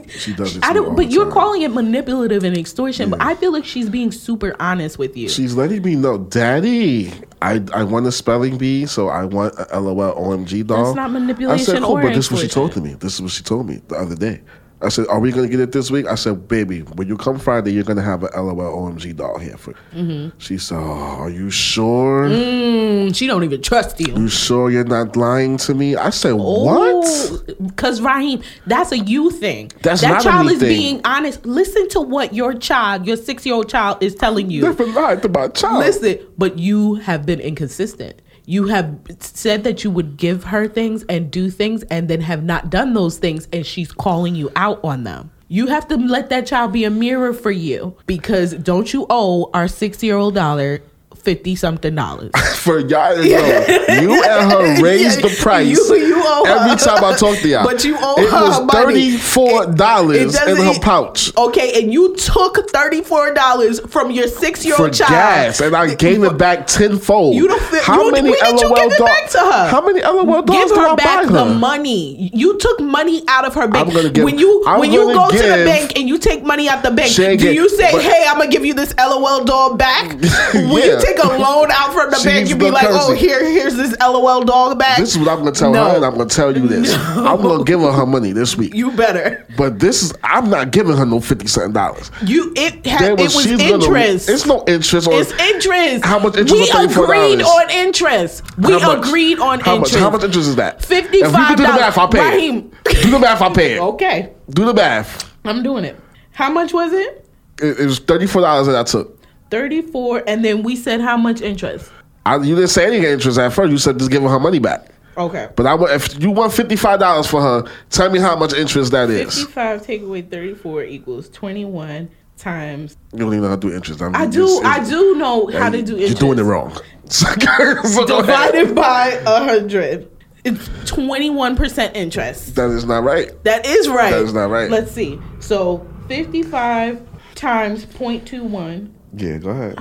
she does it. to I don't but you're time. calling it manipulative and extortion, but I feel like she's being super honest with you. She's letting me know, Daddy, I I want a spelling bee, so I want a LOL OMG doll. That's not manipulation. I said, cool, but this is what she told to me. This is what she told me the other day. I said, Are we gonna get it this week? I said, Baby, when you come Friday, you're gonna have a LOL OMG doll here for. Mm-hmm. She said, oh, Are you sure? Mm, she don't even trust you. You sure you're not lying to me? I said, Oh. What? Because Raheem, that's a you thing. That's that not a child is thing. being honest. Listen to what your child, your six year old child, is telling you. Never lied to my child. Listen, but you have been inconsistent. You have said that you would give her things and do things and then have not done those things, and she's calling you out on them. You have to let that child be a mirror for you because don't you owe our six year old dollar fifty something dollars? For y'all to know, you and her raised the price You- you owe her. every time I talk to y'all. But you owe it her was thirty-four dollars in her pouch Okay, and you took thirty four dollars from your six year old child. gas, and I gave it back tenfold. You don't feel- How you- many when did you LOL give it back to her? How many LOL dolls Give her back buy the money. You took money out of her bank. Give- when you I'm when you go to the bank and you take money out the bank, do get- you say, but- "Hey, I'm gonna give you this LOL doll back"? When Yeah. you take a loan out from the bank, needs you be like, "Oh, here, here's this LOL dog back." This is what I'm gonna tell No. her, and I'm gonna tell you this. I'm gonna give her her money this week. you better. but this is I'm not giving her no fifty cent dollars. You it had There it was she's interest. Gonna, it's no interest on It's interest. How much interest We on $34? agreed on interest. We agreed on how interest. Much, how much interest is that? $55. If we can do the math, I'll pay Raheem. it. Do the math, I'll pay it. Okay, Do the math. I'm doing it. How much was it? It, it was thirty four dollars that I took. 34 and then we said how much interest I, you didn't say any interest at first. You said just give her her money back. okay But I want if you want fifty five dollars for her, tell me how much interest that is. 55 take away 34 equals 21 times You don't even know how to do interest. I, mean, i do it's- i do know how to do interest. You're doing it wrong. So divided by a hundred it's 21% interest That is not right. that is right That is not right. let's see so 55 times 0.21 Yeah, go ahead.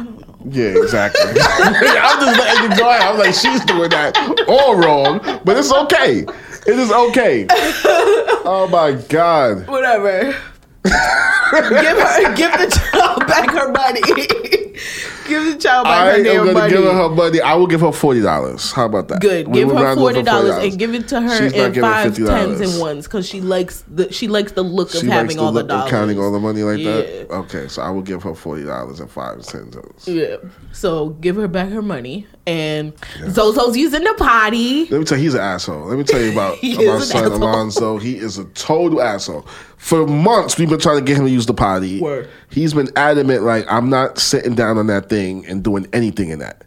Yeah, exactly. I'm just letting you go ahead. I'm like, she's doing that all wrong, but it's okay. It is okay. Oh my God. whatever give her give the child back her money give the child back I her am damn money give her her money. I will give her forty dollars. How about that? Good. We Give her round it up forty for dollars and give it to her She's in five $50. tens and ones because she likes the she likes the look of She having the all the dollars. counting all the money like Yeah. that. Okay, so I will give her forty dollars and five tens. Yeah. So give her back her money and Zozo's using the potty. Let me tell you, he's an asshole. Let me tell you about my son asshole. Alonzo. He is a total asshole. For months, we've been trying to get him to use the potty. Word. He's been adamant, like I'm not sitting down on that thing and doing anything in that.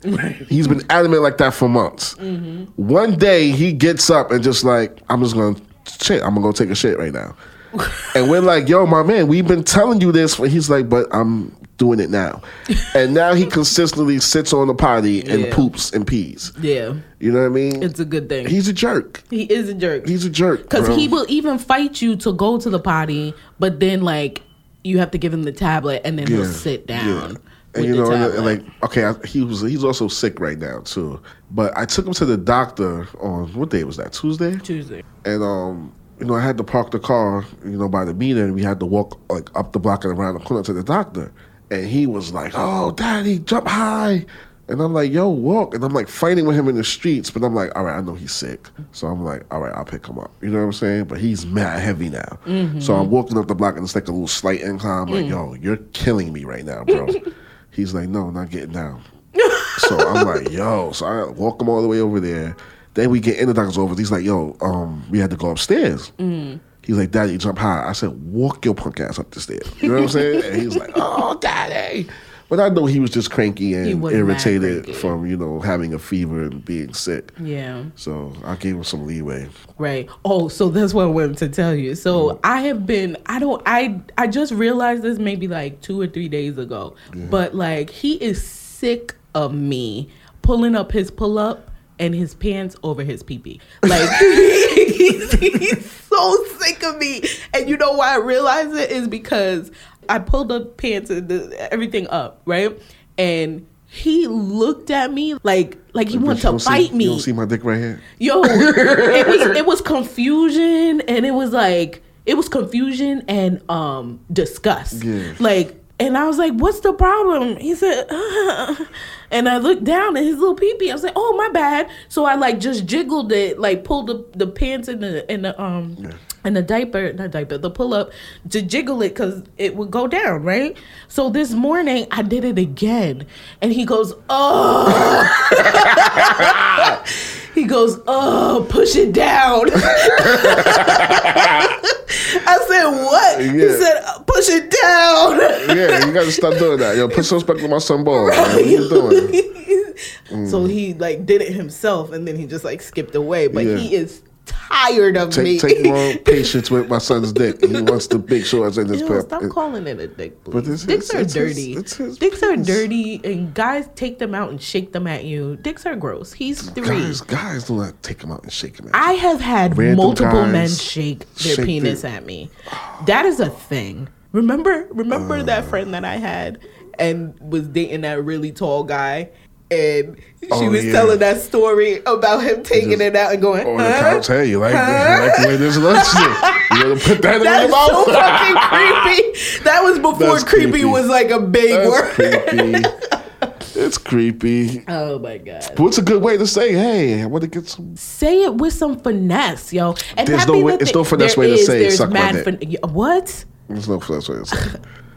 He's been adamant like that for months. Mm-hmm. One day, he gets up and just like, I'm just gonna shit. I'm gonna go take a shit right now. and we're like, yo, my man, we've been telling you this. He's like, but I'm doing it now. and now he consistently sits on the potty and Yeah. poops and pees. Yeah. You know what I mean? It's a good thing. He's a jerk. he is a jerk. He's a jerk. Because he will even fight you to go to the potty, but then like you have to give him the tablet and then he'll sit down. And you know, and, like, okay, I, he was he's also sick right now too. But I took him to the doctor on what day was that? Tuesday. Tuesday. And um, you know, I had to park the car, you know, by the meter, and we had to walk like up the block and around the corner to the doctor. And he was like, "Oh, daddy, jump high." And I'm like, yo, walk. And I'm like fighting with him in the streets, but I'm like, all right, I know he's sick. So I'm like, all right, I'll pick him up. You know what I'm saying? But he's mad heavy now. Mm-hmm. So I'm walking up the block and it's like a little slight incline. I'm like, mm. yo, you're killing me right now, bro. he's like, no, not getting down. so I'm like, yo. So I walk him all the way over there. Then we get in the doctor's office. He's like, yo, um, we had to go upstairs. Mm. He's like, Daddy, jump high. I said, walk your punk ass up the stairs. You know what I'm saying? And he's like, oh, Daddy. But I know he was just cranky and irritated cranky. from, you know, having a fever and being sick. Yeah. So I gave him some leeway. Right. Oh, so that's what I wanted to tell you. So mm. I have been I don't I I just realized this maybe like two or three days ago. But like he is sick of me pulling up his pull up and his pants over his pee pee. Like he's, he's so sick of me. And you know why I realize it is because I pulled the pants and the, everything up, right? And he looked at me like like he But wanted to don't see- me. You don't see my dick right here? Yo, it was it was confusion and it was like it was confusion and um disgust. Yeah. Like and I was like, "What's the problem?" He said, and I looked down at his little peepee. I was like, "Oh, my bad." So I like just jiggled it, like pulled the, the pants in the in the um Yeah. and the diaper, not diaper, the pull up to jiggle it because it would go down, right? So this morning I did it again, and he goes, "Oh." He goes, oh, push it down. I said, what? He said, "Uh, push it down. yeah, you gotta stop doing that. Yo, put some respect on my son ball. man. What are you doing? So he like did it himself and then he just like skipped away. But Yeah. he is tired of me. Take, take more patience with my son's dick. He wants the big shorts in his pep. stop calling it a dick, please. But it's- Dicks it's- are it's his- dirty. it's his Dicks are dirty, and guys take them out and shake them at you. Dicks are gross. He's three. Guys, guys do not take them out and shake them. At I have had Random multiple men shake their shake penis their- at me. That is a thing. Remember, remember that uh. friend that I had and was dating that really tall guy, and she Oh, was yeah. telling that story about him taking Just- it out and going, on the couch. Hey, you like, you like the way this looks? You gonna put that in your mouth? so fucking creepy. That was before That's creepy, creepy. was like a big That's word. creepy. it's creepy. Oh my god. But what's a good way to say, hey, I want to get some. Say it with some finesse, yo. And There's no way- the it's no finesse There way to say it, suck my mad dick. fin- what? There's no first way to say.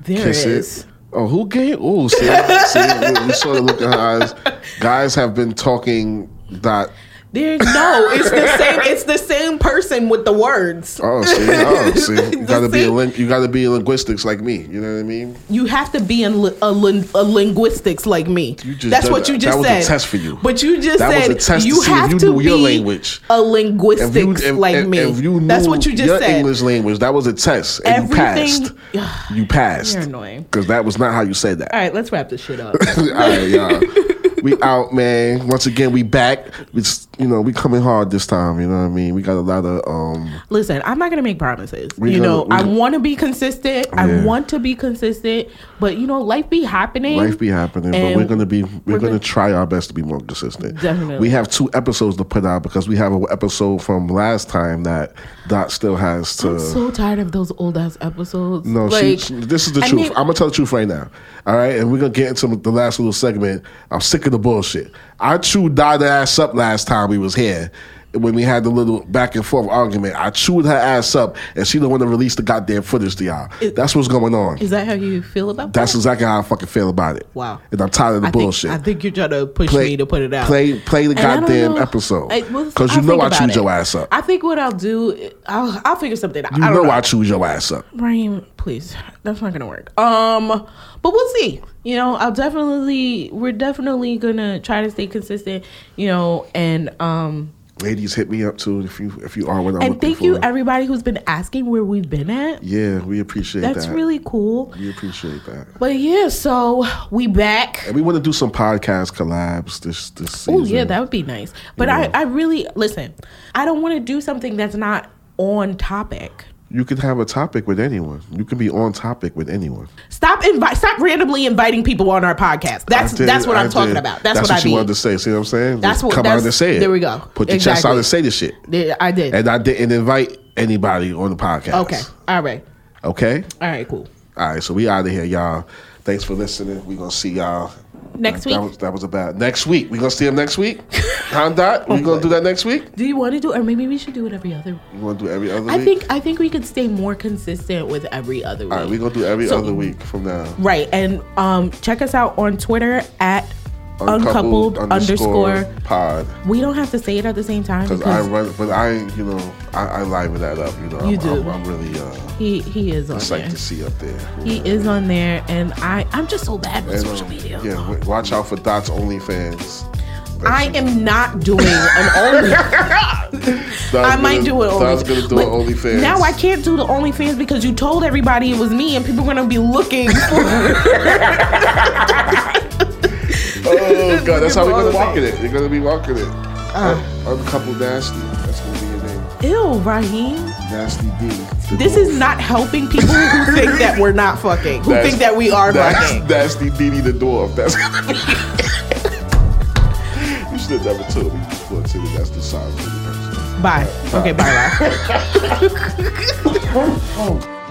There Kiss is. it. Oh, who gave? Oh, see, see, you saw the look in her eyes. Guys have been talking that. There's no. It's the same. It's the same person with the words. Oh, see, oh, see, you gotta be a same- you gotta be in linguistics like me. You know what I mean? You have to be in li- a, lin- a linguistics like me. You just That's what that. you just That was a test for you. But you just That was said a test to you see if have you to knew your be language. a If linguistics you, if, like if- me. if you knew That's what you just your said. English language, that was a test, and you Everything- passed. You passed. You're annoying. Because that was not how you said that. All right, let's wrap this shit up. All right, y'all. We out, man. Once again, we back. Just, you know, we coming hard this time. You know what I mean? We got a lot of um. Listen, I'm not gonna make promises. You gonna- know, I want to be consistent. I want to be consistent, but you know, life be happening. Life be happening, but we're gonna be we're, we're gonna gonna- try our best to be more consistent. Definitely. we have two episodes to put out because we have an episode from last time that Dot still has to. I'm so tired of those old ass episodes. No, like, she, this is the I truth. mean- I'm gonna tell the truth right now. All right, and we're gonna get into the last little segment. I'm sick of the bullshit. I chewed Dot ass up last time we was here when we had the little back and forth argument. I chewed her ass up, and she don't want to release the goddamn footage to y'all. Is- That's what's going on. Is that how you feel about that? That's that? exactly how I fucking feel about it. Wow. And I'm tired of the I think, bullshit. I think you're trying to push Play- me to put it out. play- play the And goddamn episode. Because well, you know I chewed it. your ass up. I think what I'll do, I'll, I'll figure something out. you I don't know, know. I choose your ass up. Raheem, please. That's not gonna work. Um, but we'll see. You know, I'll definitely we're definitely gonna try to stay consistent, you know, and um Ladies, hit me up too if you if you are what I'm and thank for. you everybody who's been asking where we've been at. Yeah, we appreciate that. That's that. really cool. we appreciate that. But yeah, so we back. And we want to do some podcast collabs this this season. Oh yeah, that would be nice. But Yeah. I, I really listen. I don't want to do something that's not on topic. You can have a topic with anyone. You can be on topic with anyone. Stop invite. Stop randomly inviting people on our podcast. That's did- that's what I I'm talking did. about. That's, what, what, I you mean. wanted to say. See what I'm saying? That's Just what- come out that's- and say it. there we go. Put your chest out and say the shit. I did. And I didn't invite anybody on the podcast. Okay. All right. Okay. All right. Cool. All right. So we out of here, y'all. Thanks for listening. We gonna see y'all Next that, week. That was, that was about next week. We gonna see him next week. Huh, Dot? We gonna do that next week. Do you want to do, or maybe we should do it every other? Week? You wanna do every other I week? think I think we could stay more consistent with every other week. All right. We gonna do every So- other week from now. Right, and um, check us out on Twitter at uncoupled, underscore. pod. We don't have to say it at the same time Because I run, but I, you know, I, I liven that up. You know, You I'm, do. I'm, I'm really uh, he he is on there. to see up there. He is on there, and I I'm just so bad with And, social um, media. Yeah, w- watch out for Dot's OnlyFans. I am not doing an only. I might do it. Dot's gonna do an OnlyFans. Now I can't do the OnlyFans because you told everybody it was me, and people are gonna be looking for. Oh god, that's how we're gonna walk in it. You're gonna be walking it. Uh. Nasty. That's gonna be your name. Ew, Raheem. Nasty D. This dwarf. is not helping people who think that we're not fucking, who That's- think that we are that's, fucking. Nasty Dee the dwarf. That's gonna be. you should have never told me before today. That's the sign for the person. Bye. Okay, bye, bye.